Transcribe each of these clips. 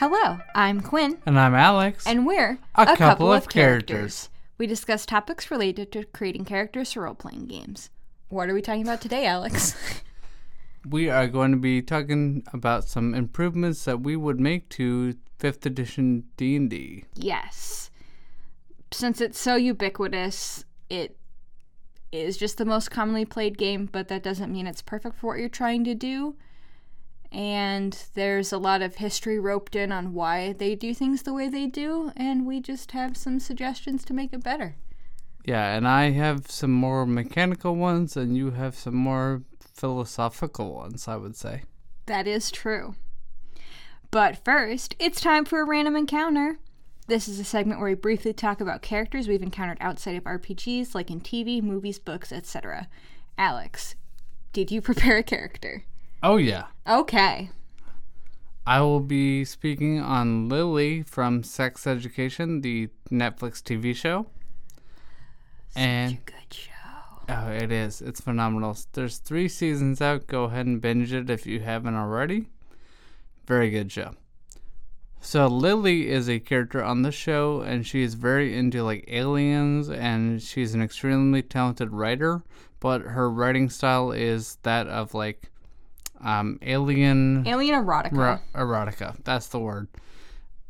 Hello, I'm Quinn, And I'm Alex. and we're A couple of characters. We discuss topics related to creating characters for role playing games. What are we talking about today, Alex? we are going to be talking about some improvements that we would make to 5th edition D&D. yes. Since it's so ubiquitous, it is just the most commonly played game, but that doesn't mean it's perfect for what you're trying to do. And there's a lot of history roped in on why they do things the way they do, and we just have some suggestions to make it better. Yeah, and I have some more mechanical ones and you have some more philosophical ones, I would say. That is true. But first, it's time for a random encounter. This is a segment where we briefly talk about characters we've encountered outside of RPGs, like in TV, movies, books, etc. Alex, did you prepare a character? Oh yeah. Okay. I will be speaking on Lily from Sex Education, the Netflix TV show. And Good show. Oh, it is. It's phenomenal. There's three seasons out. Go ahead and binge it if you haven't already. Very good show. So Lily is a character on the show, and she is very into like aliens, and she's an extremely talented writer. But her writing style is that of like um, alien Alien erotica. Ero- erotica. That's the word.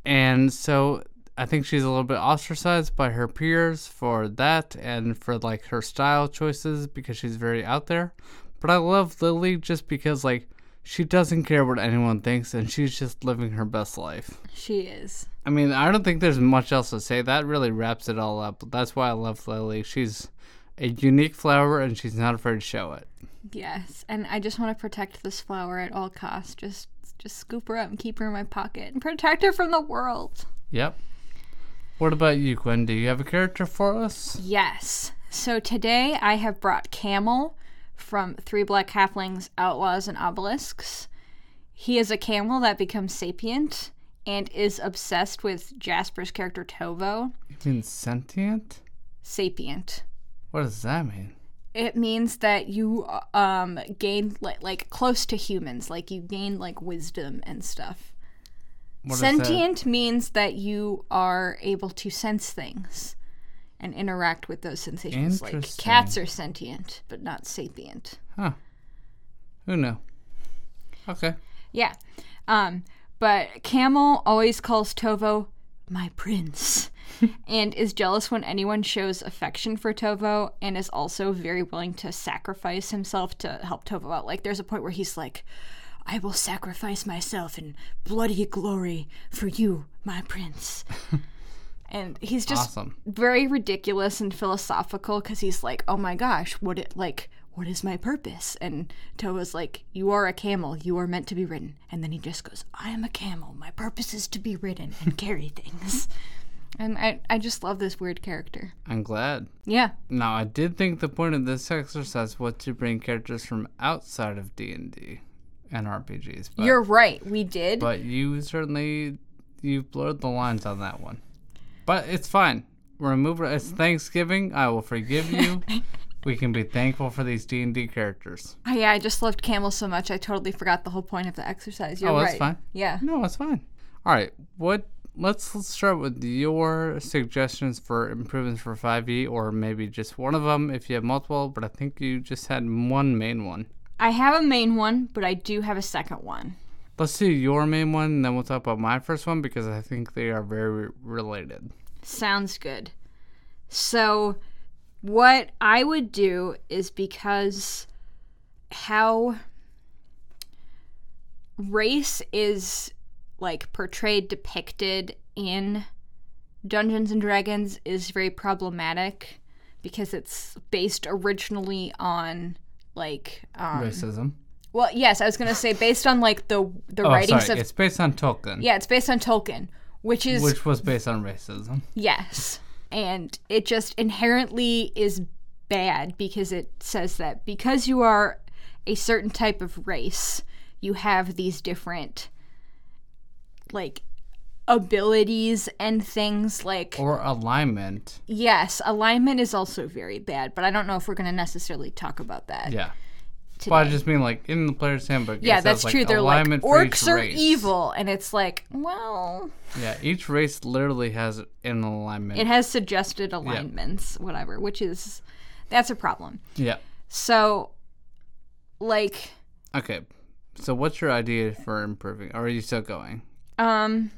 And so I think she's a little bit ostracized by her peers for that and for like her style choices because she's very out there. But I love Lily just because like she doesn't care what anyone thinks and she's just living her best life. she is. I mean, I don't think there's much else to say. That really wraps it all up. That's why I love Lily. She's a unique flower and she's not afraid to show it. Yes, and I just want to protect this flower at all costs. Just, just scoop her up and keep her in my pocket and protect her from the world. Yep. What about you, Gwen? Do you have a character for us? Yes. So today I have brought Camel from Three Black Halflings, Outlaws, and Obelisks. He is a camel that becomes sapient and is obsessed with Jasper's character Tovo. You mean sentient? Sapient. What does that mean? It means that you um gain like like close to humans, like you gain like wisdom and stuff. What is that? Sentient means that you are able to sense things and interact with those sensations. Like cats are sentient, but not sapient. Huh. Who knew? Okay. Yeah. Um, but Camel always calls Tovo my prince and is jealous when anyone shows affection for Tovo and is also very willing to sacrifice himself to help Tovo out. Like there's a point where he's like, I will sacrifice myself in bloody glory for you, my prince. and he's just Awesome. very ridiculous and philosophical because he's like, "Oh my gosh, what it like? What is my purpose?" And Tova's like, "You are a camel. You are meant to be ridden." And then he just goes, "I am a camel. My purpose is to be ridden and carry things." And I, I just love this weird character. I'm glad. Yeah, Now, I did think the point of this exercise was to bring characters from outside of D&D and RPGs. But, you're right. We did. But you certainly, you blurred the lines on that one. But it's fine. Remove it. It's Thanksgiving. I will forgive you. we can be thankful for these D&D characters. oh, yeah, I just loved Camel so much. I totally forgot the whole point of the exercise. You're Oh, right. that's fine. Yeah. No, it's fine. All right. What? Let's, let's start with your suggestions for improvements for 5e, or maybe just one of them if you have multiple. But I think you just had one main one. I have a main one, but I do have a second one. Let's do your main one, and then we'll talk about my first one because I think they are very related. Sounds good. So, what I would do is because how race is like portrayed, depicted in Dungeons and Dragons is very problematic because it's based originally on like um, Racism. well yes i was gonna say based on like the the Oh, writings sorry. of It's based on Tolkien, yeah it's based on tolkien which is which was based on racism. Yes. And it just inherently is bad because it says that because you are a certain type of race, you have these different like abilities and things like Or alignment. yes, alignment is also very bad, but I don't know if we're going to necessarily talk about that. Yeah. today. Well, I just mean like in the player's handbook. yeah, that's like, true. They're like orcs are race. evil, and it's like, well, Yeah, each race literally has an alignment. it has suggested alignments, whatever, which is that's a problem. yeah. So, like, Okay. So what's your idea for improving? Or are you still going? Um,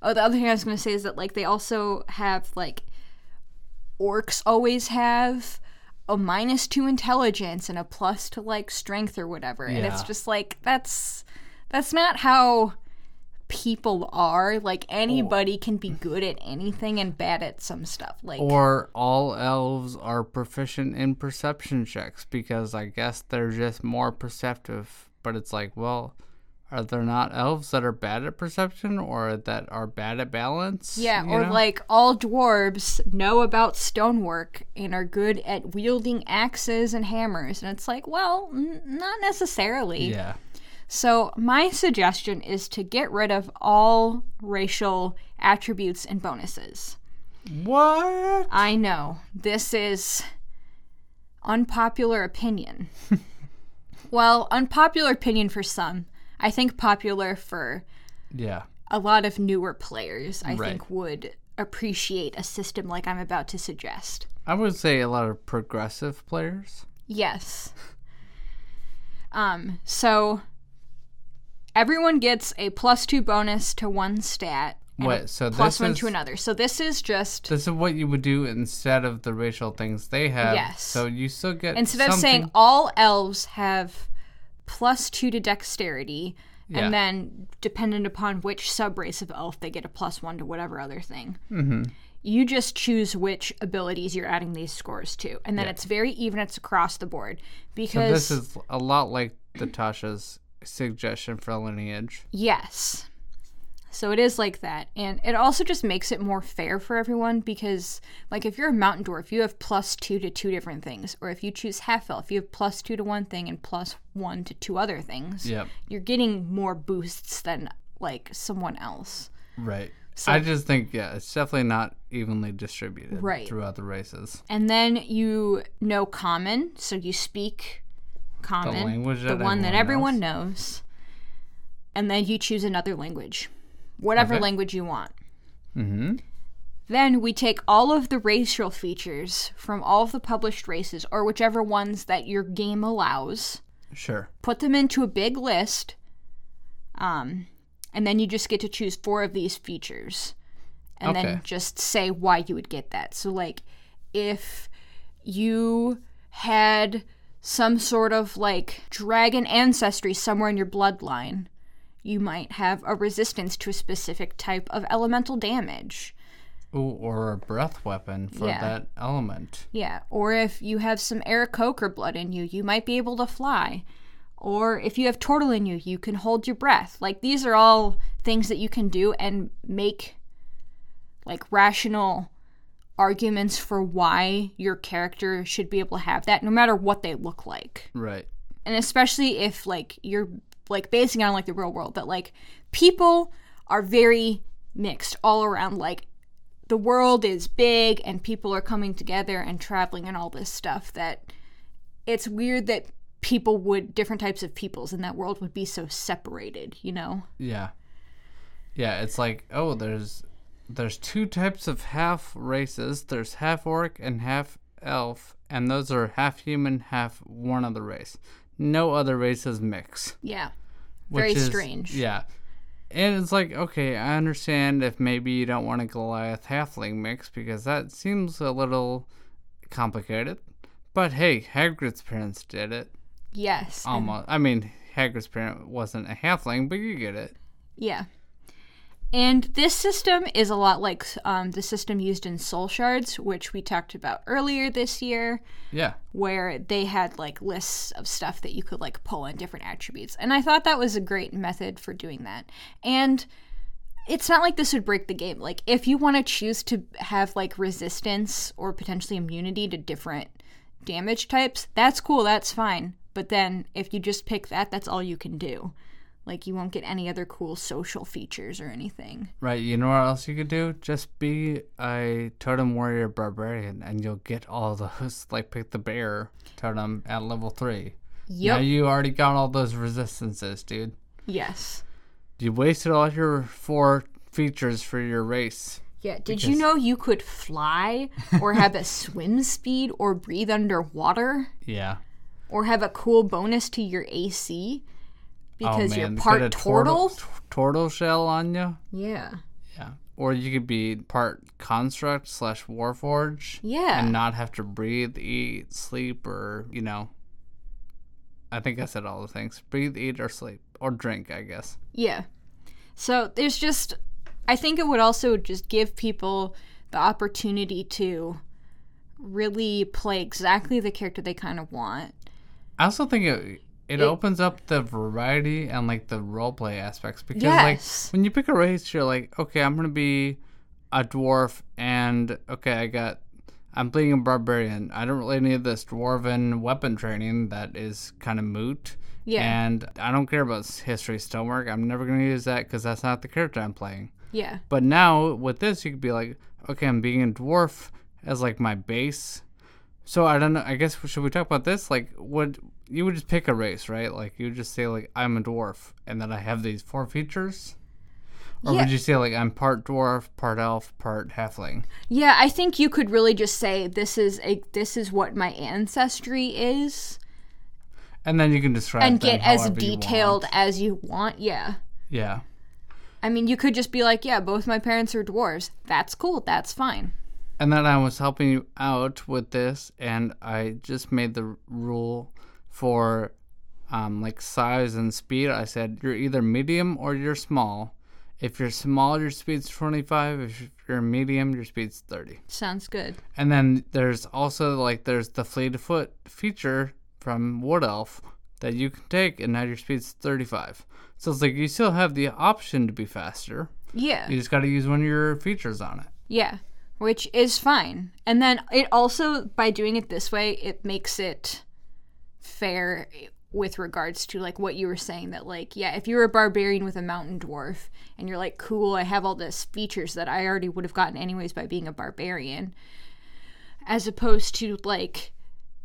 oh, the other thing I was going to say is that like they also have like orcs always have a minus two intelligence and a plus to like strength or whatever, and it's just like that's that's not how people are. Like anybody can be good at anything and bad at some stuff. Like Or all elves are proficient in perception checks because I guess they're just more perceptive. But it's like, well, are there not elves that are bad at perception or that are bad at balance? Yeah, or know? like all dwarves know about stonework and are good at wielding axes and hammers. And it's like, well, n- not necessarily. Yeah. So, my suggestion is to get rid of all racial attributes and bonuses. What? I know, this is unpopular opinion. well, unpopular opinion for some. I think popular for Yeah. a lot of newer players, I Right. think, would appreciate a system like I'm about to suggest. I would say a lot of progressive players. Yes. Um, so everyone gets a plus two bonus to one stat. Wait, so plus one is to another. So this is just this is what you would do instead of the racial things they have. Yes. So you still get instead of saying all elves have plus two to dexterity, Yeah. and then dependent upon which subrace of elf, they get a plus one to whatever other thing. Mm-hmm. You just choose which abilities you're adding these scores to, and then Yeah. it's very even. It's across the board So because this is a lot like Tasha's suggestion for lineage. Yes. So it is like that. And it also just makes it more fair for everyone because, like, if you're a mountain dwarf, you have plus two to two different things. Or if you choose half elf, you have plus two to one thing and plus one to two other things. Yep. You're getting more boosts than, like, someone else. Right. I just think yeah, it's definitely not evenly distributed Right. throughout the races. And then you know common, so you speak common, language the that one that everyone everyone knows. And then you choose another language, whatever Okay. language you want. Mm-hmm. Then we take all of the racial features from all of the published races, or whichever ones that your game allows, Sure. put them into a big list, um, and then you just get to choose four of these features, and Okay. then just say why you would get that. So, like, if you had some sort of like dragon ancestry somewhere in your bloodline, you might have a resistance to a specific type of elemental damage. Ooh, or a breath weapon for Yeah. that element. Yeah, or if you have some Aarakocra blood in you, you might be able to fly. Or if you have turtle in you, you can hold your breath. Like these are all things that you can do and make like rational arguments for why your character should be able to have that no matter what they look like. Right. And especially if like you're like basing on like the real world that like people are very mixed all around like the world is big and people are coming together and traveling and all this stuff that it's weird that people would different types of peoples in that world would be so separated you know Yeah. Yeah, it's like, oh, there's there's two types of half races. There's half orc and half elf, and those are half human, half one other race. No other races mix. yeah very is- strange Yeah. And it's like, okay, I understand if maybe you don't want a Goliath halfling mix because that seems a little complicated. But hey, Hagrid's parents did it. yes Almost. I mean, Hagrid's parent wasn't a halfling, but you get it. Yeah. And this system is a lot like um, the system used in Soulshards, which we talked about earlier this year, Yeah. where they had like lists of stuff that you could like pull in different attributes. And I thought that was a great method for doing that. And it's not like this would break the game. Like, if you want to choose to have like resistance or potentially immunity to different damage types, that's cool, that's fine. But then if you just pick that, that's all you can do. Like, you won't get any other cool social features or anything. Right. You know what else you could do? Just be a totem warrior barbarian, and you'll get all those. Like, pick the bear totem at level three. Now you already got all those resistances, dude. Yes. You wasted all your four features for your race. Yeah. Did you know you could fly or have a swim speed or breathe underwater Yeah. or have a cool bonus to your AC Oh, because oh, you're part turtle? turtle shell on you. Yeah. Yeah. Or you could be part construct slash warforge. Yeah. And not have to breathe, eat, sleep, or, you know. I think I said all the things. Breathe, eat, or sleep. Or drink, I guess. Yeah. So there's just, I think it would also just give people the opportunity to really play exactly the character they kind of want. I also think it it, It- opens up the variety and like the roleplay aspects because Yes. like when you pick a race, you're like, okay, I'm gonna be a dwarf, and okay, I got I'm playing a barbarian. I don't really need this dwarven weapon training that is kind of moot. Yeah. And I don't care about history stonework. I'm never gonna use that because that's not the character I'm playing. Yeah. But now with this, you could be like, okay, I'm being a dwarf as like my base. So I don't know. I guess should we talk about this? Like, would you would just pick a race, right? Like you would just say like I'm a dwarf, and then I have these four features. Or Yeah. would you say like I'm part dwarf, part elf, part halfling? Yeah, I think you could really just say this is a this is what my ancestry is And then you can describe it. and get as however you detailed as you want. Yeah. Yeah. I mean, you could just be like, yeah, both my parents are dwarves. That's cool. That's fine. And then I was helping you out with this, and I just made the rule for um, like size and speed. I said you're either medium or you're small. If you're small, your speed's 25. If you're medium, your speed's 30. Sounds good. And then there's also like there's the fleet of foot feature from Wood Elf that you can take, and now your speed's 35. So it's like you still have the option to be faster. Yeah. You just got to use one of your features on it. Yeah, which is fine. And then it also, by doing it this way, it makes it fair with regards to like what you were saying that like yeah if you're a barbarian with a mountain dwarf and you're like cool i have all this features that i already would have gotten anyways by being a barbarian as opposed to like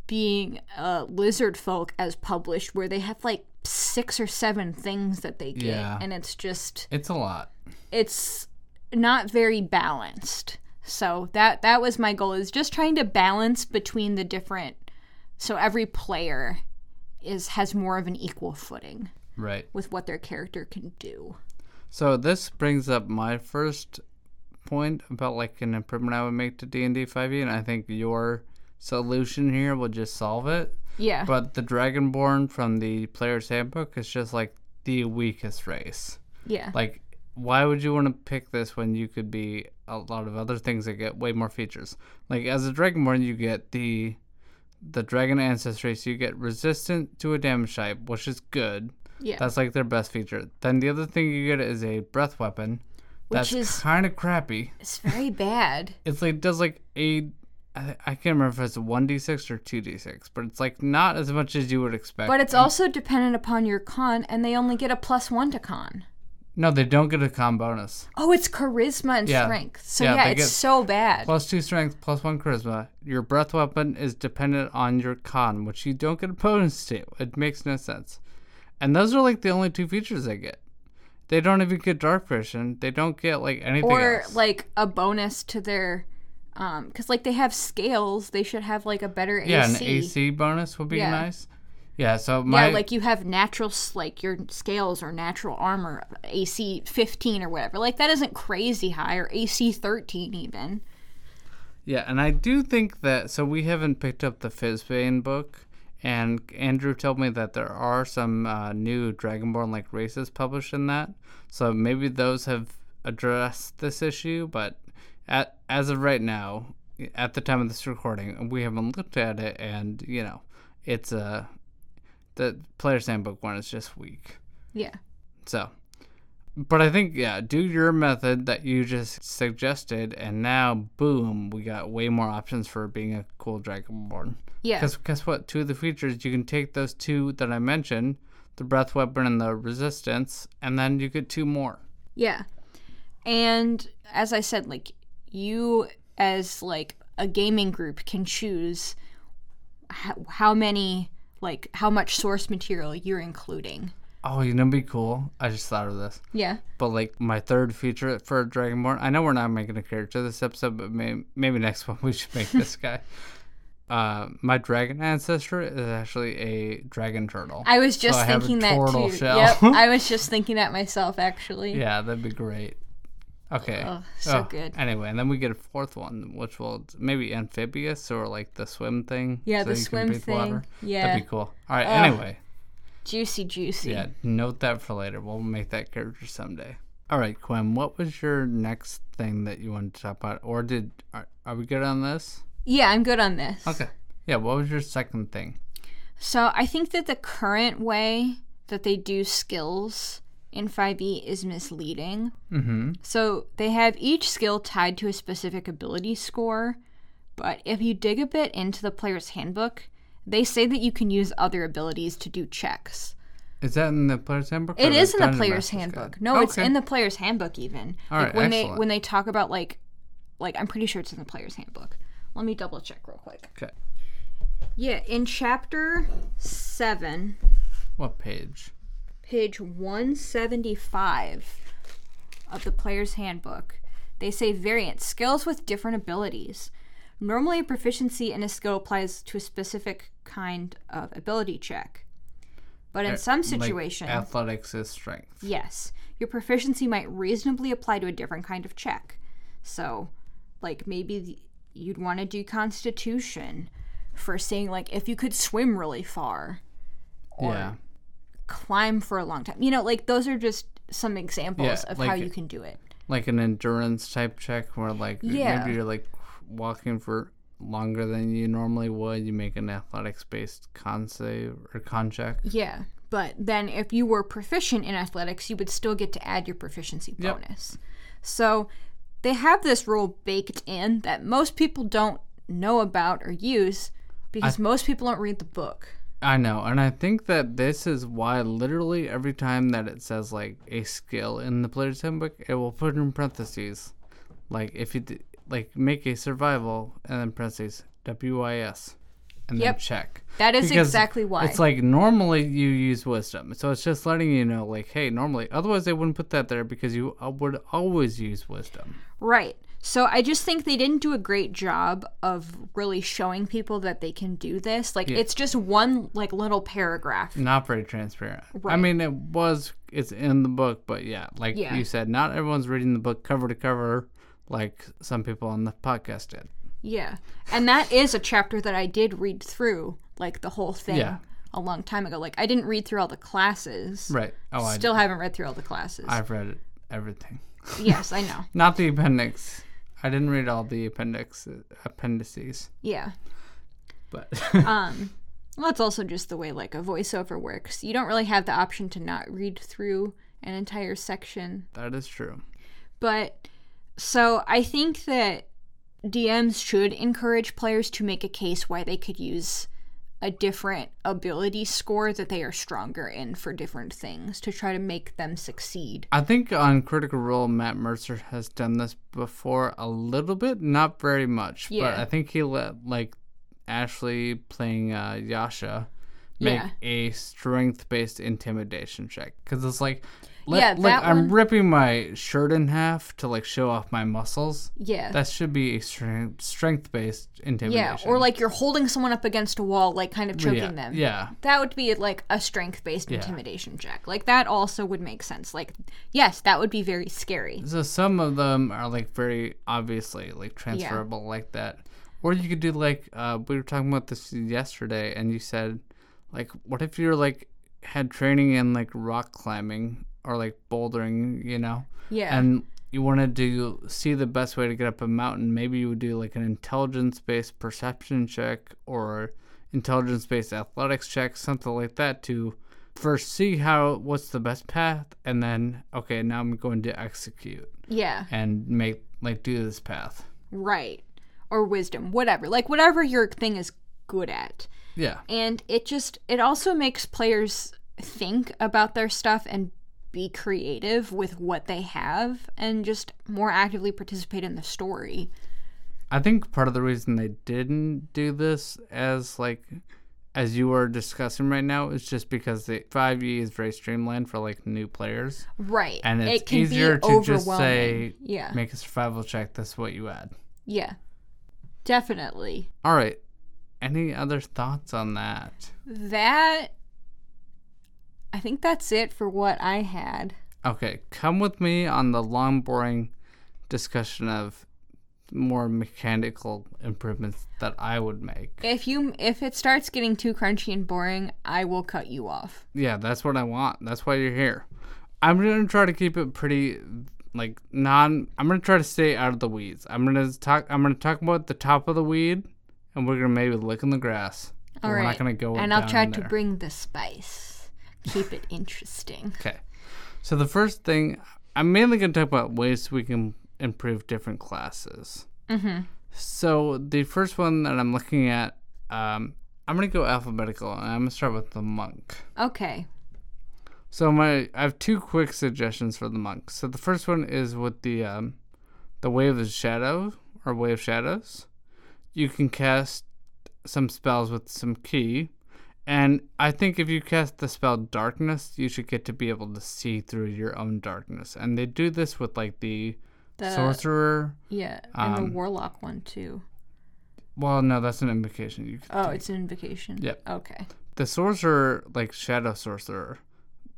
being a lizard folk as published where they have like six or seven things that they get Yeah. and it's just It's a lot. it's not very balanced. So that that was my goal is just trying to balance between the different so every player is has more of an equal footing Right. with what their character can do. So this brings up my first point about like an improvement I would make to D and D 5e, and I think your solution here will just solve it. Yeah. But the Dragonborn from the Player's Handbook is just like the weakest race. yeah. Like, why would you want to pick this when you could be a lot of other things that get way more features? Like as a Dragonborn, you get the the dragon ancestry, so you get resistant to a damage type, which is good. yeah. That's like their best feature. Then the other thing you get is a breath weapon. Which That's is- kind of crappy. it's very bad. It's like does like a I, I can't remember if it's one d six or two d six, but it's like not as much as you would expect. But it's also dependent upon your con and they only get a plus 1 to con. No, they don't get a con bonus. Oh, it's charisma and Yeah. strength. So Yeah, yeah, it's so bad. Plus two strength, plus one charisma. Your breath weapon is dependent on your con, which you don't get a bonus to. It makes no sense. And those are like the only two features they get. They don't even get dark vision. They don't get like anything or else. like a bonus to their um because like they have scales they should have like a better yeah, AC. an AC bonus would be Yeah. nice. Yeah, so my yeah like you have natural like your scales or natural armor AC 15 or whatever like that isn't crazy high or AC 13 even Yeah, and I do think that so we haven't picked up the Fizban book, and Andrew told me that there are some uh, new Dragonborn like races published in that. So maybe those have addressed this issue, but at as of right now, at the time of this recording, we haven't looked at it, and you know, it's a the player's handbook one is just weak. yeah So, but I think yeah, do your method that you just suggested, and now boom, we got way more options for being a cool Dragonborn. yeah Because guess what? Two of the features you can take those two that I mentioned, the breath weapon and the resistance, and then you get two more. yeah and as i said like you as like a gaming group can choose how, how many like how much source material you're including. Oh, you know, be cool. I just thought of this. Yeah. But like my third feature for Dragonborn, I know we're not making a character this episode, but maybe, maybe next one we should make this guy. Uh, my dragon ancestor is actually a dragon turtle. I was just a thinking that too. shell. Yep. I was just thinking that myself actually. yeah, that'd be great. Okay. Oh, oh so Oh, good. Anyway, and then we get a fourth one, which will maybe amphibious or like the swim thing. Yeah, the you can swim thing. That'd be cool. All right. Anyway, Juicy, juicy. yeah, note that for later. We'll make that character someday. All right, Quinn. What was your next thing that you wanted to talk about, or did are, are we good on this? Yeah, I'm good on this. Okay. Yeah. What was your second thing? So I think that the current way that they do skills in 5e is misleading. Mm-hmm. So they have each skill tied to a specific ability score, but if you dig a bit into the player's handbook, they say that you can use other abilities to do checks. Is that in the player's handbook? It is in the player's handbook. Guide? No, it's in the player's handbook even. All like right, when they when they talk about like like I'm pretty sure it's in the player's handbook. Let me double check real quick. Okay. Yeah, in chapter 7, What page? Page 175 of the player's handbook, they say variant skills with different abilities. Normally, a proficiency in a skill applies to a specific kind of ability check. But in some Uh, Like, situations, athletics is strength. yes, your proficiency might reasonably apply to a different kind of check. So, like maybe the, you'd want to do constitution for saying like if you could swim really far or yeah. Climb for a long time. You know, like those are just some examples Yeah, of like how you can do it. like an endurance type check where like Yeah. maybe you're like walking for longer than you normally would you make an athletics based con save or con check Yeah. But then if you were proficient in athletics, you would still get to add your proficiency Yep. bonus. So they have this rule baked in that most people don't know about or use because most people don't read the book. I know and i think that this is why literally every time that it says like a skill in the player's handbook it will put in parentheses like if you d- like make a survival and then parentheses wis and Yep. then check That is Because exactly why. It's like normally you use wisdom, so it's just letting you know, like, hey, normally, otherwise they wouldn't put that there because you uh, would always use wisdom. Right. So I just think they didn't do a great job of really showing people that they can do this. Like it's just one like little paragraph. Not very transparent. I mean, it was, it's in the book, but yeah, like Yeah. you said, not everyone's reading the book cover to cover like some people on the podcast did. Yeah. And that is a chapter that I did read through like the whole thing Yeah. a long time ago. Like I didn't read through all the classes. Right. Oh, I, Still haven't read through all the classes. I've read everything. yes, I know. Not the appendix. I didn't read all the appendix appendices, Yeah. but Um well, that's also just the way like a voiceover works. You don't really have the option to not read through an entire section. that is true. But so I think that DMs should encourage players to make a case why they could use a different ability score that they are stronger in for different things to try to make them succeed. I think on Critical Role, Matt Mercer has done this before a little bit, not very much, but I think he let like Ashley playing uh, Yasha make Yeah. a strength-based intimidation check because it's like, let, Yeah, like I'm one- ripping my shirt in half to like show off my muscles. Yeah. That should be a strength strength-based intimidation. yeah, or like you're holding someone up against a wall, like kind of choking yeah, them. Yeah, That would be like a strength based intimidation check. Like that also would make sense. Like, yes, that would be very scary. So some of them are like very obviously like transferable like that. Or you could do like uh, we were talking about this yesterday, and you said like, what if you're like had training in like rock climbing or like bouldering, you know, Yeah. and you wanted to see the best way to get up a mountain? Maybe you would do like an intelligence-based perception check or intelligence-based athletics check, something like that to first see how what's the best path, and then okay, now I'm going to execute yeah. and make like do this path. Right. Or wisdom, whatever. Like whatever your thing is good at. Yeah. And it just it also makes players think about their stuff and be creative with what they have and just more actively participate in the story. I think part of the reason they didn't do this as like as you are discussing right now, is just because the 5e is very streamlined for like new players. Right. And it's it easier to just say, yeah. make a survival check, that's what you add. Yeah. Definitely. All right. Any other thoughts on that? That I think that's it for what I had. Okay, come with me on the long, boring discussion of more mechanical improvements that I would make. If you if it starts getting too crunchy and boring, I will cut you off. Yeah, that's what I want. That's why you're here. I'm gonna try to keep it pretty, like non. I'm gonna try to stay out of the weeds. I'm gonna talk. I'm gonna talk about the top of the weed, and we're gonna maybe lick in the grass. All we're not gonna go. and I'll try to bring the spice. Keep it interesting. Okay. So the first thing, I'm mainly going to talk about ways we can improve different classes. Mm-hmm. So the first one that I'm looking at, um, I'm going to go alphabetical, and I'm going to start with the monk. Okay. So my, I have two quick suggestions for the monk. So the first one is with the, um, the wave of the shadow or wave of shadows. You can cast some spells with some ki. And I think if you cast the spell darkness, you should get to be able to see through your own darkness. And they do this with like the, The sorcerer. yeah, and um, the warlock one too. Well, no, that's an invocation. You Oh, take. it's an invocation. Yep. Okay. the sorcerer, like shadow sorcerer,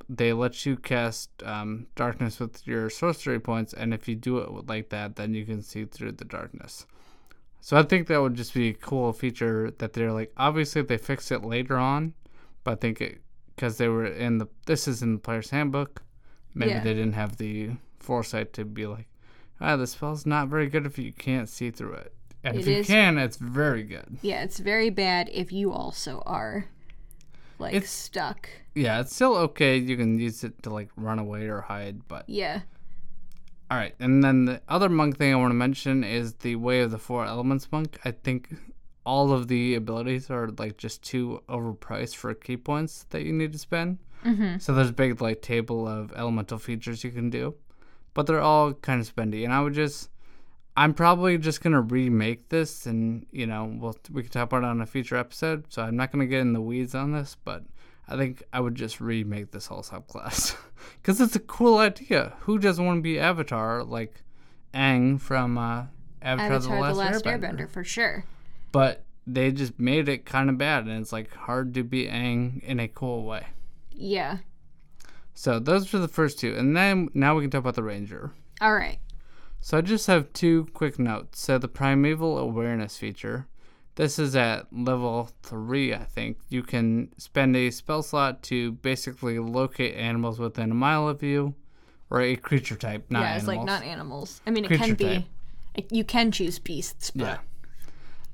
they let you cast um, darkness with your sorcery points, and if you do it like that, then you can see through the darkness. So I think that would just be a cool feature that they're like. Obviously, they fix it later on, but I think it because they were in the this is in the player's handbook. Maybe Yeah. they didn't have the foresight to be like, ah, the spell's not very good if you can't see through it, and if you is- can, it's very good. Yeah, it's very bad if you also are like It's- stuck. Yeah, it's still okay. You can use it to like run away or hide, but Yeah. All right. And then the other monk thing I want to mention is the Way of the Four Elements monk. I think all of the abilities are like just too overpriced for ki points that you need to spend. Mm-hmm. So there's a big like table of elemental features you can do, but they're all kind of spendy. And I would just, I'm probably just gonna remake this, and you know, we'll we can talk about it on a future episode. So I'm not gonna get in the weeds on this, but I think I would just remake this whole subclass because it's a cool idea. Who doesn't want to be Avatar like Aang from uh, Avatar, Avatar: the Last, Airbender? Airbender for sure. But they just made it kind of bad, and it's like hard to be Aang in a cool way. Yeah. So those are the first two, and then now we can talk about the ranger. All right. So I just have two quick notes. So the primeval awareness feature, this is at level three, I think. You can spend a spell slot to basically locate animals within a mile of you, or a creature type, not yeah, it's like not animals. I mean, it can be. type. it- You can choose beasts, but Yeah.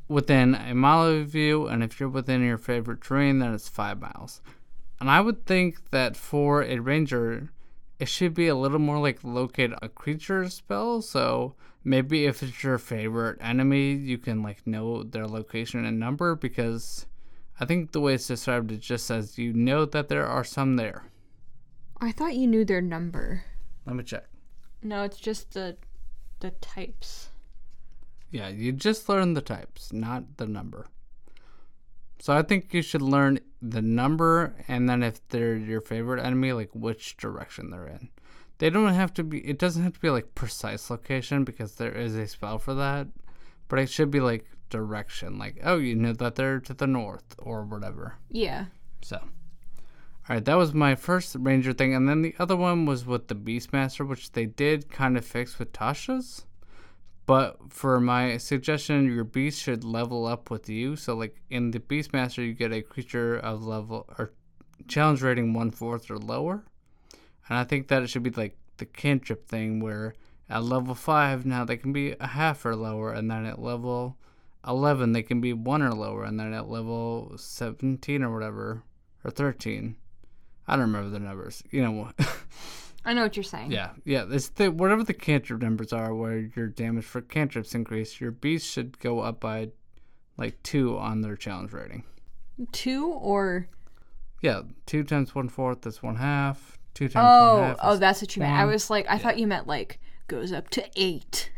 Within a mile of you, and if you're within your favorite terrain, then it's five miles. And I would think that for a ranger, it should be a little more like locate a creature spell. So maybe if it's your favorite enemy, you can like know their location and number because I think the way it's described it just says you know that there are some there. I thought you knew their number. Let me check. No, it's just the the types. Yeah, you just learn the types, not the number. So I think you should learn the number and then if they're your favorite enemy, like which direction they're in. They don't have to be it doesn't have to be like precise location because there is a spell for that. But it should be like direction, like oh you know that they're to the north or whatever. Yeah. So Alright, that was my first ranger thing, and then the other one was with the Beastmaster, which they did kind of fix with Tasha's. But for my suggestion, your beast should level up with you. So, like in the Beastmaster, you get a creature of level or challenge rating one fourth or lower. And I think that it should be like the cantrip thing, where at level five now they can be a half or lower, and then at level eleven they can be one or lower, and then at level seventeen or whatever or thirteen, I don't remember the numbers. You know what? I know what you're saying. Yeah, yeah. It's the whatever the cantrip numbers are, where your damage for cantrips increase, your beast should go up by like two on their challenge rating. Two or Yeah, two times one fourth is one half. Two times oh one half. oh is- that's what you meant. I was like I thought you meant like goes up to eight,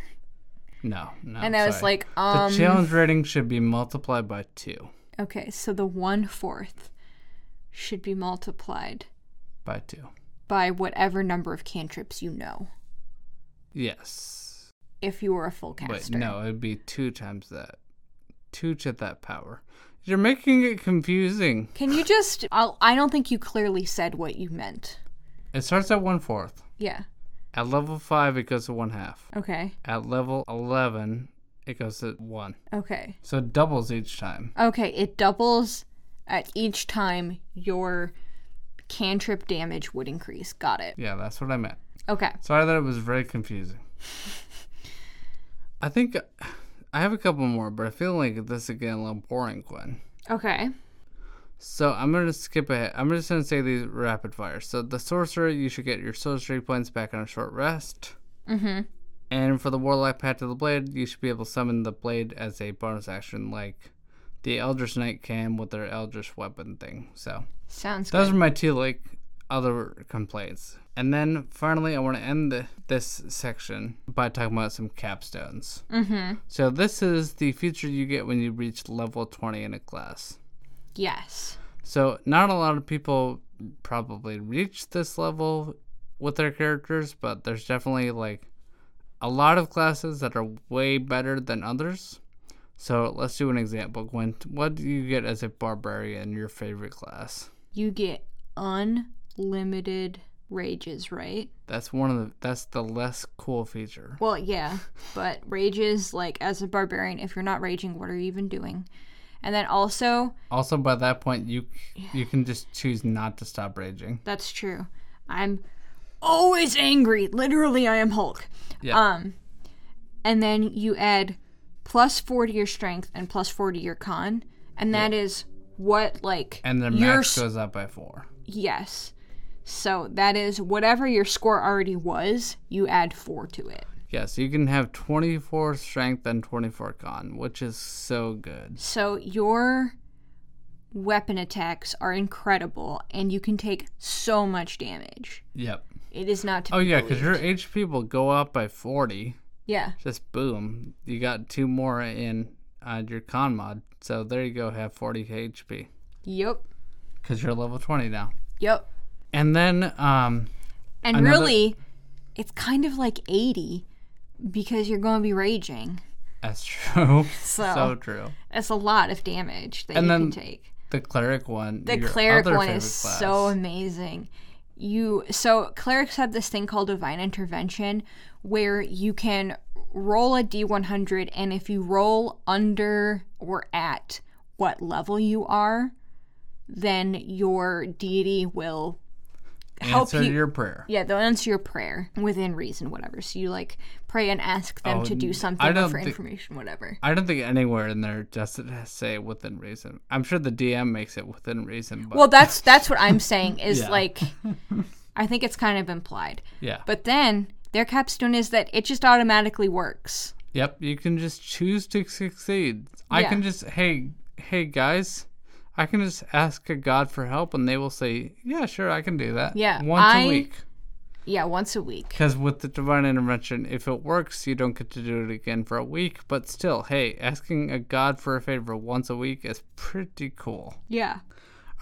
no, no. and I was like um the challenge rating should be multiplied by two. Okay, so the one fourth should be multiplied by two. By whatever number of cantrips you know. Yes. If you were a full caster. Wait, no, it'd be two times that. Two to that power. You're making it confusing. Can you just? I'll, I don't think you clearly said what you meant. It starts at one fourth. Yeah. At level five, it goes to one half. Okay. At level 11, it goes to one. Okay. So it doubles each time. Okay. It doubles at each time your cantrip damage would increase. Got it. Yeah, that's what I meant. Okay. Sorry that it was very confusing. I think I have a couple more, but I feel like this is getting a little boring, Quinn. Okay. So I'm gonna skip ahead. I'm just gonna say these rapid fire. So the sorcerer, you should get your sorcery points back on a short rest. Mm-hmm. And for the warlock path of the blade, you should be able to summon the blade as a bonus action, like the Eldritch Knight came with their Eldritch weapon thing. So Sounds good. those good. are my two like other complaints. And then finally, I want to end the, this section by talking about some capstones. Mm-hmm. So this is the feature you get when you reach level 20 in a class. Yes. So not a lot of people probably reach this level with their characters, but there's definitely like a lot of classes that are way better than others. So let's do an example. Gwen, what do you get as a barbarian, your favorite class? You get unlimited rages, right? That's one of the that's the less cool feature. Well, yeah, but rages like as a barbarian, if you're not raging, what are you even doing? And then also, Also by that point you you can just choose not to stop raging. that's true. I'm always angry. Literally, I am Hulk. Yeah. Um, and then you add plus four to your strength and plus four to your con, and that is what like and their your max goes up by 4. yes. So that is whatever your score already was, you add four to it. Yes, you can have 24 strength and 24 con, which is so good. So your weapon attacks are incredible, and you can take so much damage. Yep. It is not to Oh yeah, because your. HP will go up by 40. Yeah Just boom. You got two more in uh, your con mod. So there you go, have 40 HP. yep Because you're level 20 now. yep. And then, um, And Another- really, it's kind of like eighty because you're going to be raging. that's true. So, so true. it's a lot of damage that And you then can take. The cleric one. The cleric one is class. so amazing. You so clerics have this thing called divine intervention where you can roll a d100 and if you roll under or at what level you are, then your deity will help Answer you your prayer. Yeah, they'll answer your prayer within reason, whatever. So you like pray and ask them Oh, to do something or for information, whatever. I don't think anywhere in there does it say within reason. I'm sure the DM makes it within reason, but Well, that's that's what I'm saying is Yeah. like, I think it's kind of implied. yeah. But then their capstone is that it just automatically works. Yep, you can just choose to succeed. I can just hey hey guys, I can just ask a god for help and they will say, "Yeah, sure, I can do that." Yeah, once I- a week. Yeah, once a week. Cuz with the divine intervention, if it works, you don't get to do it again for a week, but still, hey, asking a god for a favor once a week is pretty cool. Yeah.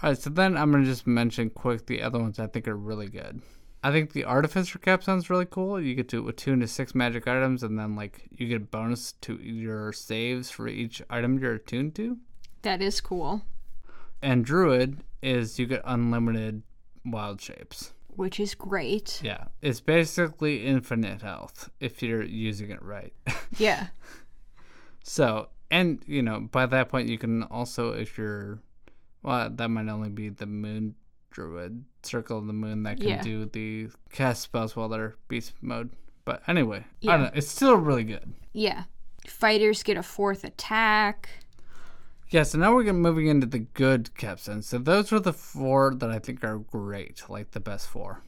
All right, so then I'm gonna just mention quick the other ones I think are really good. I think the artificer cap sounds really cool. You get to attune to six magic items, and then like you get a bonus to your saves for each item you're attuned to. That is cool. And druid is you get unlimited wild shapes. Which is great. Yeah, it's basically infinite health if you're using it right. Yeah. so, and you know, by that point, you can also, if you're, well, that might only be the moon druid, circle of the moon that can Yeah. do the cast spells while they're beast mode. But anyway, I don't know, it's still really good. Yeah. Fighters get a fourth attack. Yeah, so now we're gonna moving into the good capstones. So those are the four that I think are great, like the best four.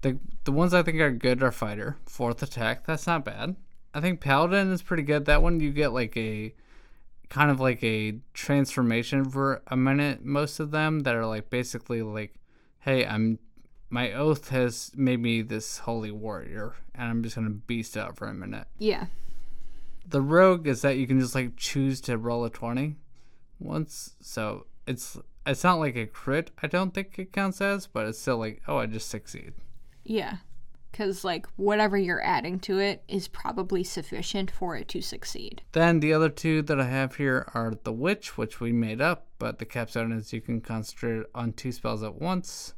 The the ones I think are good are fighter, fourth attack. That's not bad. I think paladin is pretty good. That one you get like a kind of like a transformation for a minute. Most of them that are like basically like, hey, I'm my oath has made me this holy warrior, and I'm just gonna beast out for a minute Yeah. the rogue is that you can just like choose to roll a 20 once. So it's it's not like a crit. I don't think it counts as, but it's still like, oh, I just succeed. Yeah. Because, like, whatever you're adding to it is probably sufficient for it to succeed. Then the other two that I have here are the Witch, which we made up, but the capstone is you can concentrate on two spells at once.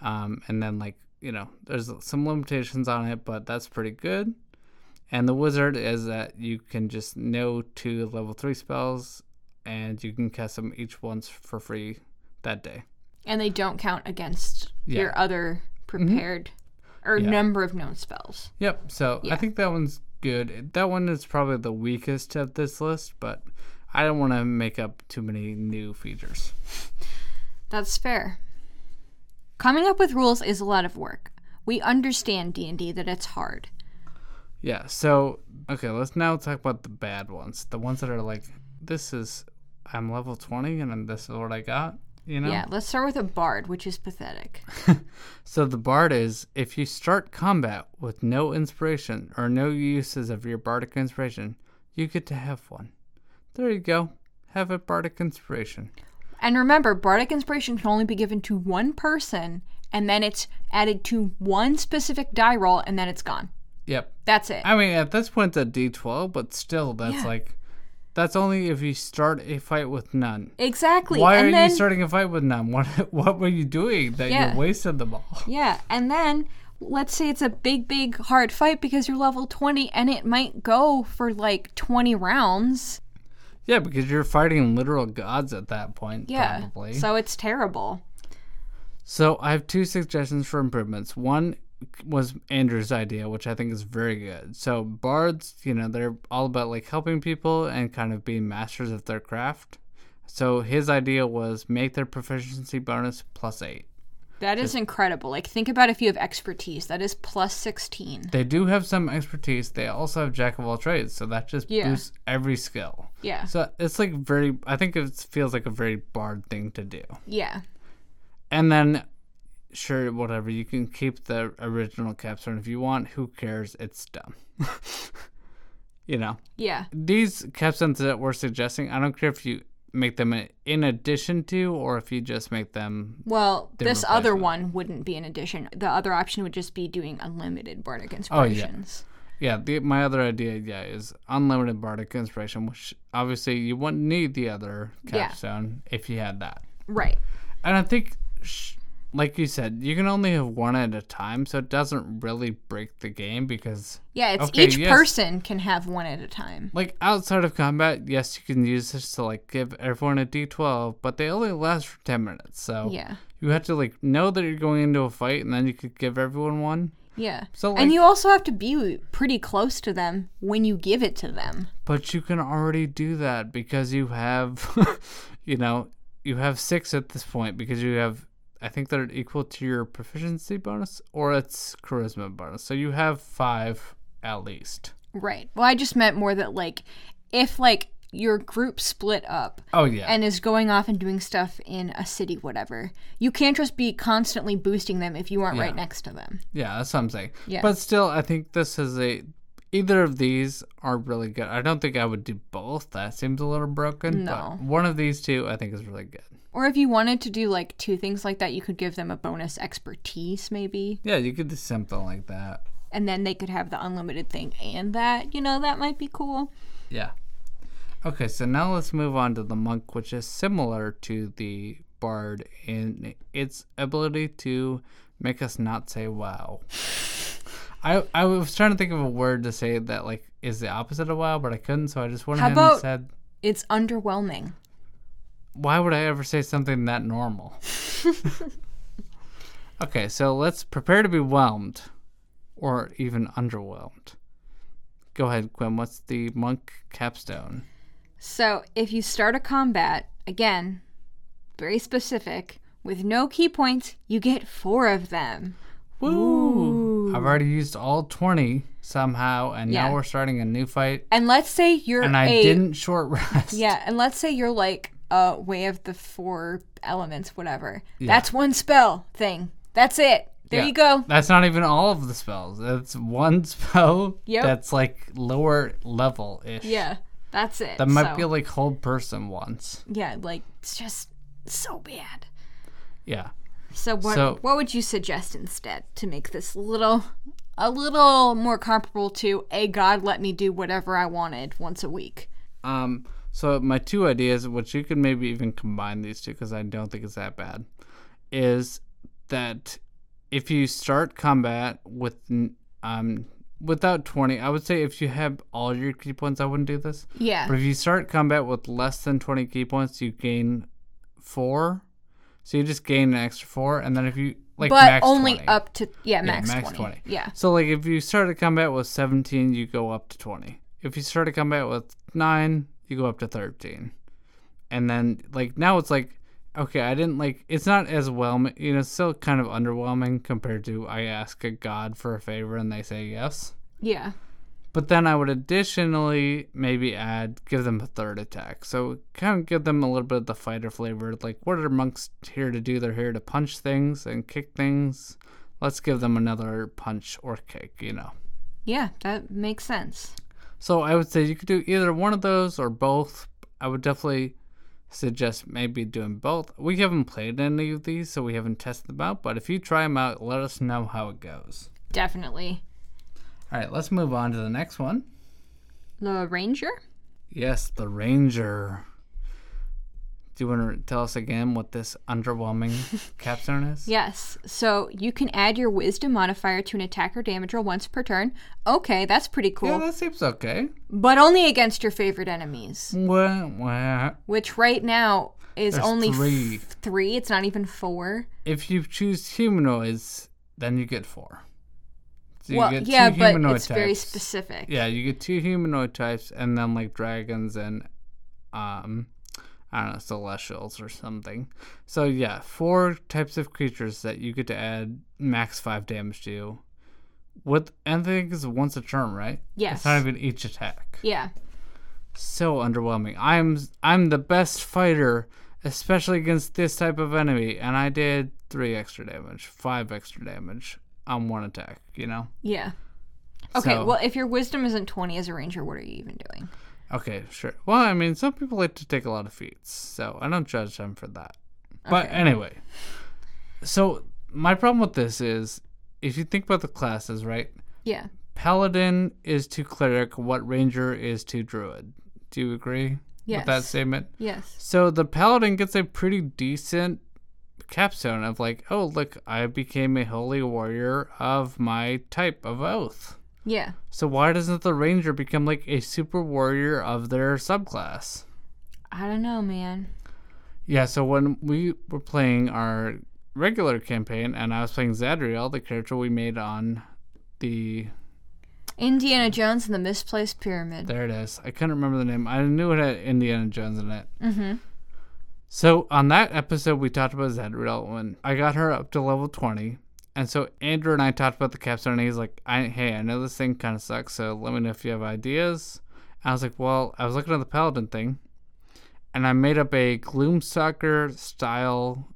Um, and then, like, you know, there's some limitations on it, but that's pretty good. And the Wizard is that you can just know two level three spells and you can cast them each once for free that day. And they don't count against Yeah. your other prepared or Yeah. number of known spells. Yep. So I think that one's good. That one is probably the weakest of this list, but I don't want to make up too many new features. That's fair. Coming up with rules is a lot of work. We understand D&D that it's hard. Yeah. So okay, let's now talk about the bad ones. The ones that are like, this is I'm level twenty and then this is what I got. You know. Yeah, let's start with a bard, which is pathetic. So the bard is if you start combat with no inspiration or no uses of your bardic inspiration, you get to have one. There you go. Have a bardic inspiration. And remember, bardic inspiration can only be given to one person, and then it's added to one specific die roll, and then it's gone. Yep. That's it. I mean, at this point, it's a D12, but still, that's Yeah. like, that's only if you start a fight with none. exactly. Why and are then, you starting a fight with none? What What were you doing that Yeah. you wasted them all? Yeah, and then let's say it's a big, big, hard fight because you're level 20, and it might go for like 20 rounds. Yeah, because you're fighting literal gods at that point. Yeah. Probably. So it's terrible. So I have two suggestions for improvements. One was Andrew's idea, which I think is very good. So bards, you know, they're all about like helping people and kind of being masters of their craft. So his idea was make their proficiency bonus plus eight. That is incredible. Like, think about if you have expertise. That is plus 16. They do have some expertise. They also have jack of all trades, so that just Yeah. boosts every skill. Yeah. So it's like very. I think it feels like a very bard thing to do. Yeah. And then, sure, whatever. You can keep the original capstone if you want. Who cares? It's dumb. you know, Yeah. these capstones that we're suggesting, I don't care if you make them in addition to or if you just make them. Well, this other one wouldn't be an addition. The other option would just be doing unlimited bardic inspirations. Oh, yeah. Yeah, the, my other idea, yeah, is unlimited bardic inspiration, which obviously you wouldn't need the other Yeah. capstone if you had that. Right. And I think, sh- like you said, you can only have one at a time, so it doesn't really break the game because, Yeah, it's Okay, each yes. person can have one at a time. like, outside of combat, yes, you can use this to, like, give everyone a d12, but they only last for 10 minutes, so Yeah. you have to, like, know that you're going into a fight, and then you could give everyone one. Yeah. So, and you also have to be pretty close to them when you give it to them. But you can already do that because you have, you know, you have six at this point because you have, I think they're equal to your proficiency bonus or it's charisma bonus. So you have five at least. Right. Well, I just meant more that like if like your group split up Oh yeah, and is going off and doing stuff in a city whatever. You can't just be constantly boosting them if you aren't Yeah. right next to them. yeah, that's what I'm saying. Yeah. But still, I think this is a. Either of these are really good. I don't think I would do both. That seems a little broken. No. But one of these two, I think, is really good. Or if you wanted to do like two things like that, you could give them a bonus expertise maybe, Yeah, you could do something like that. and then they could have the unlimited thing and that. You know, that might be cool. Yeah. Okay, so now let's move on to the monk, which is similar to the bard in its ability to make us not say wow. I I was trying to think of a word to say that like is the opposite of wow, but I couldn't, so I just went How ahead and about- said, It's underwhelming. why would I ever say something that normal? okay, so let's prepare to be whelmed, or even underwhelmed. Go ahead, Quinn. What's the monk capstone? So if you start a combat, again, very specific, with no ki points, you get four of them. Woo! I've already used all 20 somehow, and Yeah. now we're starting a new fight. And let's say you're And I a didn't short rest. Yeah, and let's say you're like a way of the four elements, whatever. Yeah. That's one spell thing. That's it. There Yeah. you go. That's not even all of the spells. That's one spell Yep. that's like lower level ish. Yeah. That's it. That might so, be like hold person once. yeah, like it's just so bad. Yeah. So what So- what would you suggest instead to make this little a little more comparable to a god let me do whatever I wanted once a week? Um. So my two ideas, which you could maybe even combine these two, because I don't think it's that bad, is that if you start combat with um without twenty, I would say if you have all your ki points, I wouldn't do this. Yeah. But if you start combat with less than 20 ki points, you gain four. So you just gain an extra four. And then if you, like, but max only 20. up to yeah, max, max 20. 20. Yeah. So, like, if you start a combat with 17, you go up to 20. If you start a combat with nine, you go up to 13. And then, like, now it's like, okay, I didn't, like, it's not as well, you know, still kind of underwhelming compared to I ask a god for a favor and they say yes. Yeah. But then I would additionally maybe add give them a third attack. So kind of give them a little bit of the fighter flavor. Like what are monks here to do? They're here to punch things and kick things. Let's give them another punch or kick, you know. Yeah, that makes sense. So I would say you could do either one of those or both. I would definitely suggest maybe doing both. We haven't played any of these, so we haven't tested them out. But if you try them out, let us know how it goes. Definitely. All right, let's move on to the next one. The ranger? Yes, the Ranger. Do you want to tell us again what this underwhelming capstone is? Yes. So you can add your wisdom modifier to an attack or damage roll once per turn. Okay, that's pretty cool. Yeah, that seems okay. but only against your favorite enemies, Well, well, which right now is There's only f- three. three. It's not even four. if you choose humanoids, then you get four. So well, yeah, but it's very specific. Yeah, you get two humanoid types, and then like dragons and um, I don't know, celestials or something. So yeah, four types of creatures that you get to add max five damage to. With and I think it's once a turn, right? Yes. It's not even each attack. Yeah. So underwhelming. I'm I'm the best fighter, especially against this type of enemy, and I did three extra damage, five extra damage on one attack. You know. Yeah. Okay, So- well, if your wisdom isn't 20 as a ranger, what are you even doing? Okay, sure. Well, I mean, some people like to take a lot of feats, so I don't judge them for that. But Okay. anyway, so my problem with this is if you think about the classes, right? Yeah. Paladin is to cleric what ranger is to druid. Do you agree with that statement? Yes. So the paladin gets a pretty decent capstone of like, oh, look, I became a holy warrior of my type of oath. Yeah. So why doesn't the ranger become like a super warrior of their subclass? I don't know, man. Yeah, so when we were playing our regular campaign and I was playing Zadriel, the character we made on the Indiana Jones and the Misplaced Pyramid. there it is. I couldn't remember the name. I knew it had Indiana Jones in it. Mm-hmm. So on that episode we talked about Zadriel when I got her up to level twenty. And so Andrew and I talked about the capstone and he's like, I hey, I know this thing kinda sucks, so let me know if you have ideas. I was like, Well, I was looking at the paladin thing and I made up a Gloomstalker style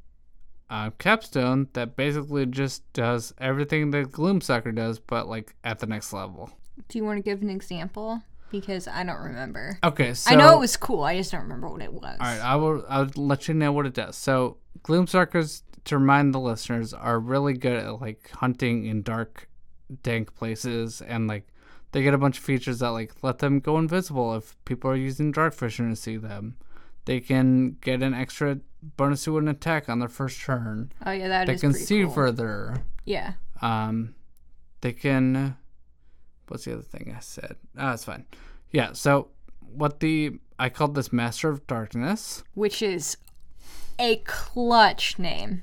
uh, capstone that basically just does everything that Gloomstalker does, but like at the next level. Do you want to give an example? Because I don't remember. Okay, so I know it was cool. I just don't remember what it was. All right, I will. I'll let you know what it does. So, Gloomstalkers, to remind the listeners, are really good at like hunting in dark, dank places, and like they get a bunch of features that like let them go invisible if people are using dark vision to see them. They can get an extra bonus to an attack on their first turn. Oh yeah, that they is can see cool. further. Yeah. Um, they can. What's the other thing I said? Ah, it's fine. Yeah. So what the I called this Master of Darkness. Which is a clutch name.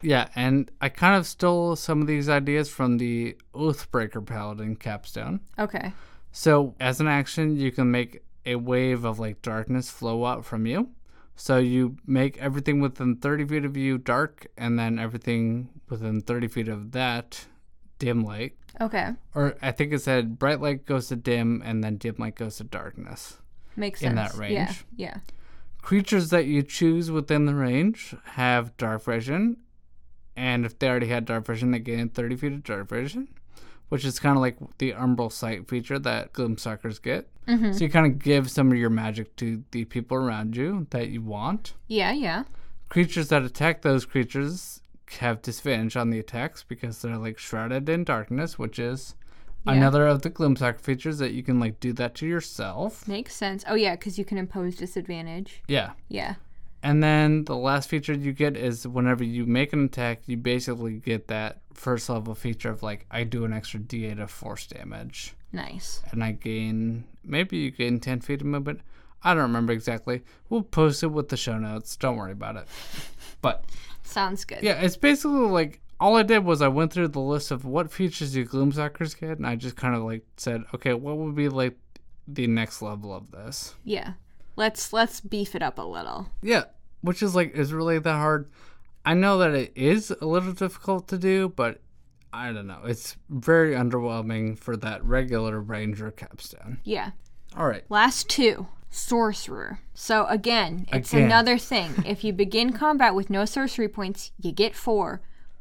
Yeah, and I kind of stole some of these ideas from the Oathbreaker Paladin capstone. Okay. So as an action, you can make a wave of like darkness flow out from you. So you make everything within 30 feet of you dark, and then everything within 30 feet of that dim light. Okay. or I think it said bright light goes to dim and then dim light goes to darkness. Makes sense. In that Yeah. range. Yeah. Creatures that you choose within the range have dark vision, and if they already had dark vision, they gain 30 feet of dark vision. which is kind of like the Umbral Sight feature that Gloomstalkers get. Mm-hmm. So you kind of give some of your magic to the people around you that you want. Yeah, yeah. Creatures that attack those creatures have disadvantage on the attacks because they're like shrouded in darkness, which is Yeah. another of the Gloomstalker features that you can like do that to yourself. Makes sense. Oh yeah, because you can impose disadvantage. Yeah. Yeah. And then the last feature you get is whenever you make an attack, you basically get that first level feature of like I do an extra D8 of force damage, Nice. and I gain maybe you gain 10 feet of movement. I don't remember exactly. We'll post it with the show notes. Don't worry about it. But Sounds good. yeah, it's basically like all I did was I went through the list of what features do Gloomstalkers get, and I just kind of like said, okay, what would be like the next level of this? Yeah. Let's let's beef it up a little. Yeah, which is like is really that hard. I know that it is a little difficult to do, but I don't know. It's very underwhelming for that regular ranger capstone. Yeah. All right. Last two. Sorcerer. So again, it's Again. another thing. If you begin combat with no sorcery points, you get four.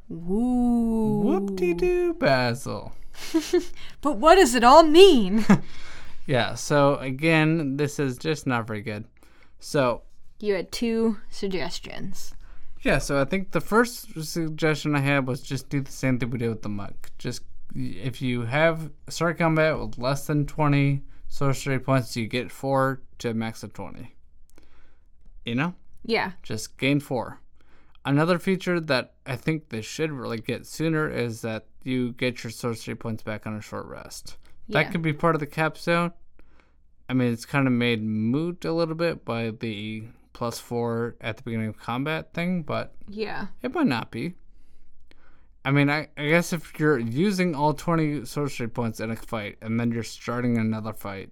Woo. Whoop de doo, Basil. But what does it all mean? Yeah. So again, this is just not very good. So you had two suggestions. yeah. So I think the first suggestion I had was just do the same thing we did with the monk. Just if you have start combat with less than twenty sorcery points, you get four to a max of twenty. You know. Yeah. just gain four. Another feature that I think they should really get sooner is that you get your sorcery points back on a short rest. Yeah. That could be part of the capstone. I mean, it's kind of made moot a little bit by the plus four at the beginning of combat thing, but Yeah. it might not be. I mean, I, I guess if you're using all 20 sorcery points in a fight and then you're starting another fight,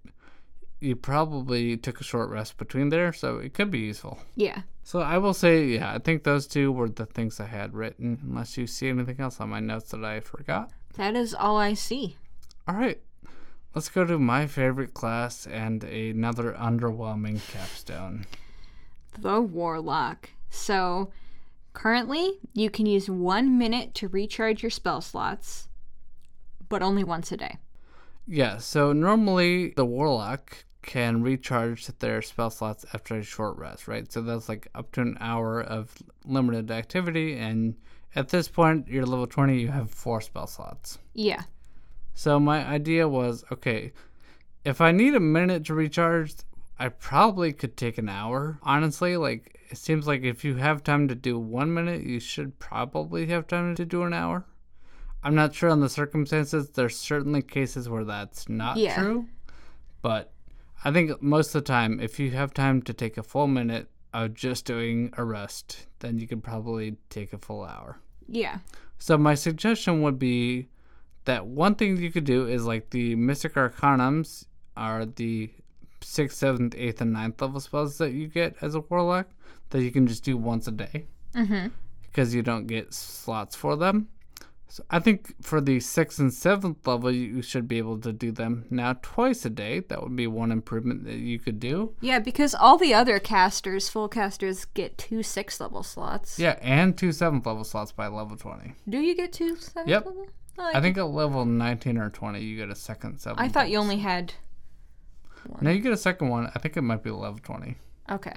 you probably took a short rest between there, so it could be useful. Yeah. So I will say, yeah, I think those two were the things I had written, unless you see anything else on my notes that I forgot. That is all I see. All right, let's go to my favorite class and another underwhelming capstone. The Warlock. So, currently, you can use one minute to recharge your spell slots, but only once a day. Yeah, so normally the Warlock can recharge their spell slots after a short rest, right? So that's like up to an hour of limited activity, and at this point, you're level 20, you have four spell slots. Yeah. So my idea was okay, if I need a minute to recharge, I probably could take an hour. Honestly, like it seems like if you have time to do one minute, you should probably have time to do an hour. I'm not sure on the circumstances. There's certainly cases where that's not Yeah. true, but I think most of the time, if you have time to take a full minute of just doing a rest, then you could probably take a full hour. Yeah. So my suggestion would be that one thing you could do is like the Mystic Arcanums are the sixth, seventh, eighth, and ninth level spells that you get as a warlock that you can just do once a day Mm-hmm. because you don't get slots for them. So I think for the sixth and seventh level, you should be able to do them now twice a day. That would be one improvement that you could do. Yeah, because all the other casters, full casters, get two sixth level slots. Yeah, and two seventh level slots by level 20. Do you get two seventh Yep. level? Oh, I think at level 19 or 20, you get a second seventh. I thought you only had. No, you get a second one. I think it might be level 20. Okay.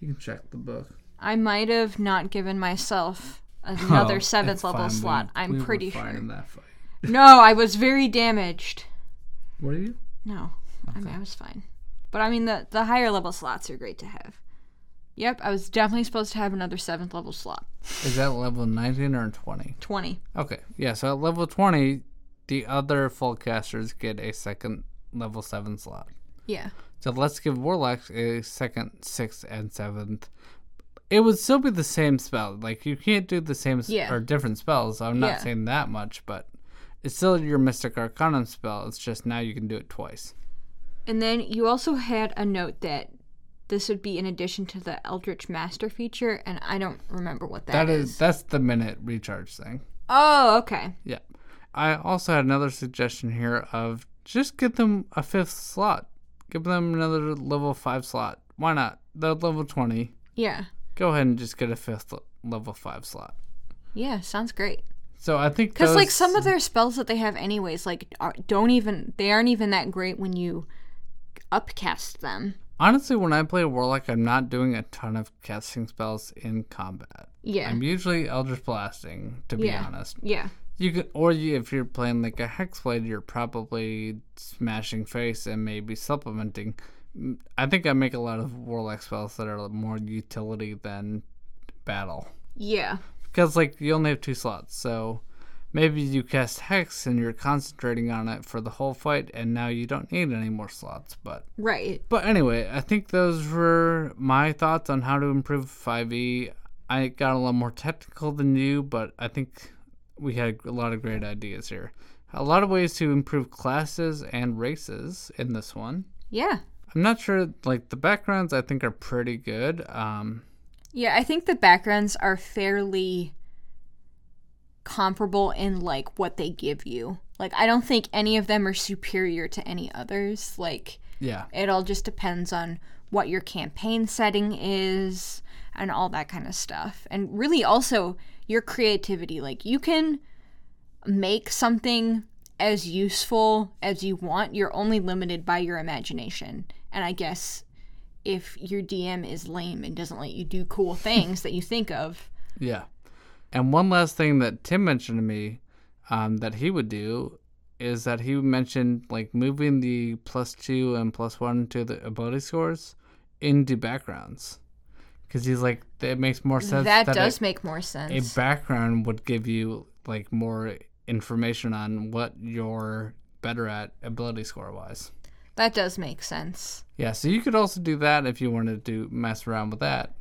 You can check the book. I might have not given myself another Oh, seventh level fine. slot. We- I'm we were pretty fine sure. in that fight. No, I was very damaged. What are you? No, I mean I was fine. But I mean the the higher level slots are great to have. Yep, I was definitely supposed to have another seventh level slot. Is that level 19 or 20? Twenty. Okay. Yeah, so at level 20, the other full casters get a second level 7 slot. Yeah. So let's give Warlock a second, sixth, and seventh. It would still be the same spell. Like, you can't do the same s- Yeah. or different spells. I'm not Yeah. saying that much, but it's still your Mystic Arcanum spell. It's just now you can do it twice. And then you also had a note that this would be in addition to the Eldritch Master feature, and I don't remember what that is, is. that's the minute recharge thing. Oh, okay. Yeah. I also had another suggestion here of just give them a fifth slot. Give them another level 5 slot. Why not? They're level 20. Yeah. Go ahead and just get a fifth level 5 slot. Yeah, sounds great. So I think Because like some of their spells that they have, anyways, like are, don't even they aren't even that great when you upcast them. honestly, when I play Warlock, I'm not doing a ton of casting spells in combat. Yeah. I'm usually Eldritch blasting, to be Yeah. honest. yeah. You could, or you, if you're playing like a hexblade, you're probably smashing face and maybe supplementing. Mm, I think I make a lot of warlock spells that are more utility than battle Yeah. because like you only have two slots, so maybe you cast hex and you're concentrating on it for the whole fight, and now you don't need any more slots. But Right. but anyway, I think those were my thoughts on how to improve 5e. I got a lot more technical than you, but I think we had a lot of great ideas here. A lot of ways to improve classes and races in this one. Yeah. I'm not sure, like, the backgrounds I think are pretty good. Um, Yeah, I think the backgrounds are fairly comparable in like what they give you. Like I don't think any of them are superior to any others. Like yeah. it all just depends on what your campaign setting is and all that kind of stuff. And really also your creativity. Like you can make something as useful as you want. You're only limited by your imagination. And I guess if your DM is lame and doesn't let you do cool things that you think of, Yeah. And one last thing that Tim mentioned to me um, that he would do is that he mentioned like moving the plus two and plus one to the ability scores into backgrounds. Because he's like, it makes more sense. that, that does a, make more sense. a background would give you like more information on what you're better at ability score wise. that does make sense. Yeah, so you could also do that if you wanted to mess around with that.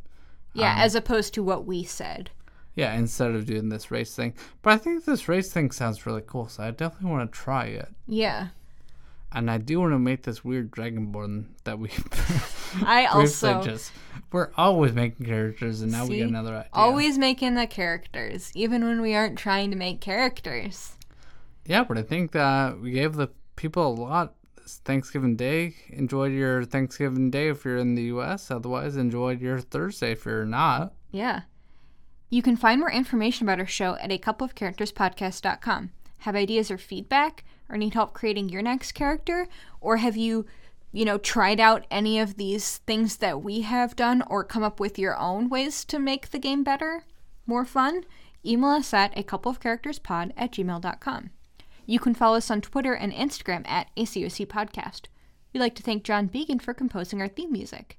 Yeah, Um, as opposed to what we said. Yeah, instead of doing this race thing. But I think this race thing sounds really cool, so I definitely want to try it. Yeah. And I do want to make this weird dragonborn that we I also just. We're always making characters, and now we get another idea. always making the characters, even when we aren't trying to make characters. Yeah, but I think that we gave the people a lot. this Thanksgiving Day. Enjoy your Thanksgiving Day if you're in the U.S. Otherwise, enjoy your Thursday if you're not. Yeah. You can find more information about our show at a couple of characters podcast.com. Have ideas or feedback or need help creating your next character or have you, you know, tried out any of these things that we have done or come up with your own ways to make the game better, more fun? Email us at a couple of characters pod at gmail.com. You can follow us on Twitter and Instagram at ACOC Podcast. We'd like to thank John Began for composing our theme music.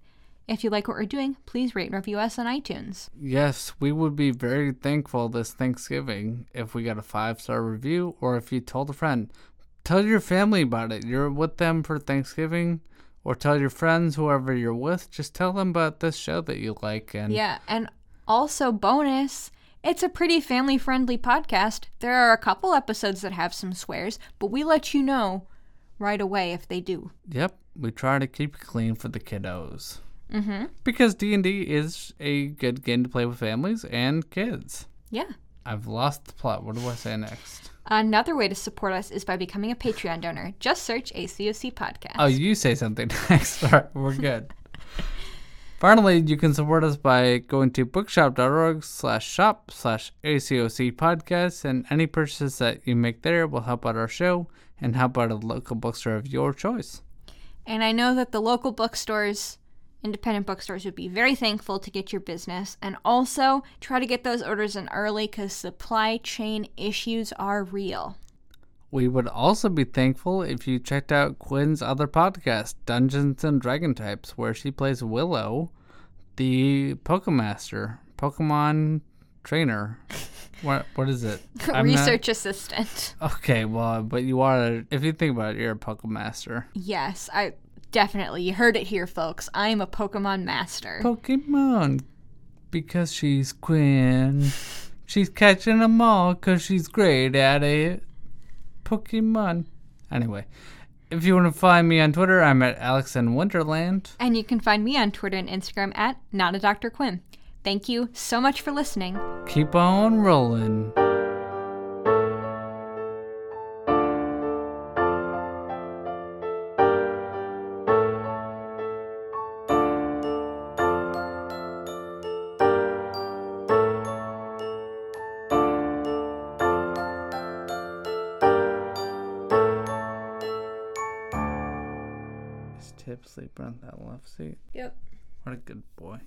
If you like what we're doing, please rate and review us on iTunes. Yes, we would be very thankful this Thanksgiving if we got a five star review or if you told a friend. Tell your family about it. You're with them for Thanksgiving, or tell your friends, whoever you're with, just tell them about this show that you like. And Yeah, and also bonus, it's a pretty family friendly podcast. There are a couple episodes that have some swears, but we let you know right away if they do. yep, we try to keep it clean for the kiddos. Mm-hmm. Because D and D is a good game to play with families and kids. Yeah. I've lost the plot. What do I say next? Another way to support us is by becoming a Patreon donor. Just search ACOC Podcast. Oh, you say something next. All right, we're good. Finally, you can support us by going to bookshop.org slash shop slash ACOC podcast, and any purchase that you make there will help out our show and help out a local bookstore of your choice. And I know that the local bookstores, independent bookstores, would be very thankful to get your business. And also try to get those orders in early because supply chain issues are real. We would also be thankful if you checked out Quinn's other podcast, Dungeons and Dragon Types, where she plays Willow, the Pokemaster, Pokemon trainer. What what is it? I'm not- Research assistant. Okay, well, but you are. If you think about it, you're a Pokemaster. Yes, I definitely. You heard it here, folks. I am a Pokemon master. Pokemon, because she's Quinn. She's catching them all because she's great at it. Pokemon. Anyway, if you want to find me on Twitter, I'm at Alex in Wonderland. and you can find me on Twitter and Instagram at not a Dr. Quinn. Thank you so much for listening. Keep on rolling. That love seat? Yep. What a good boy.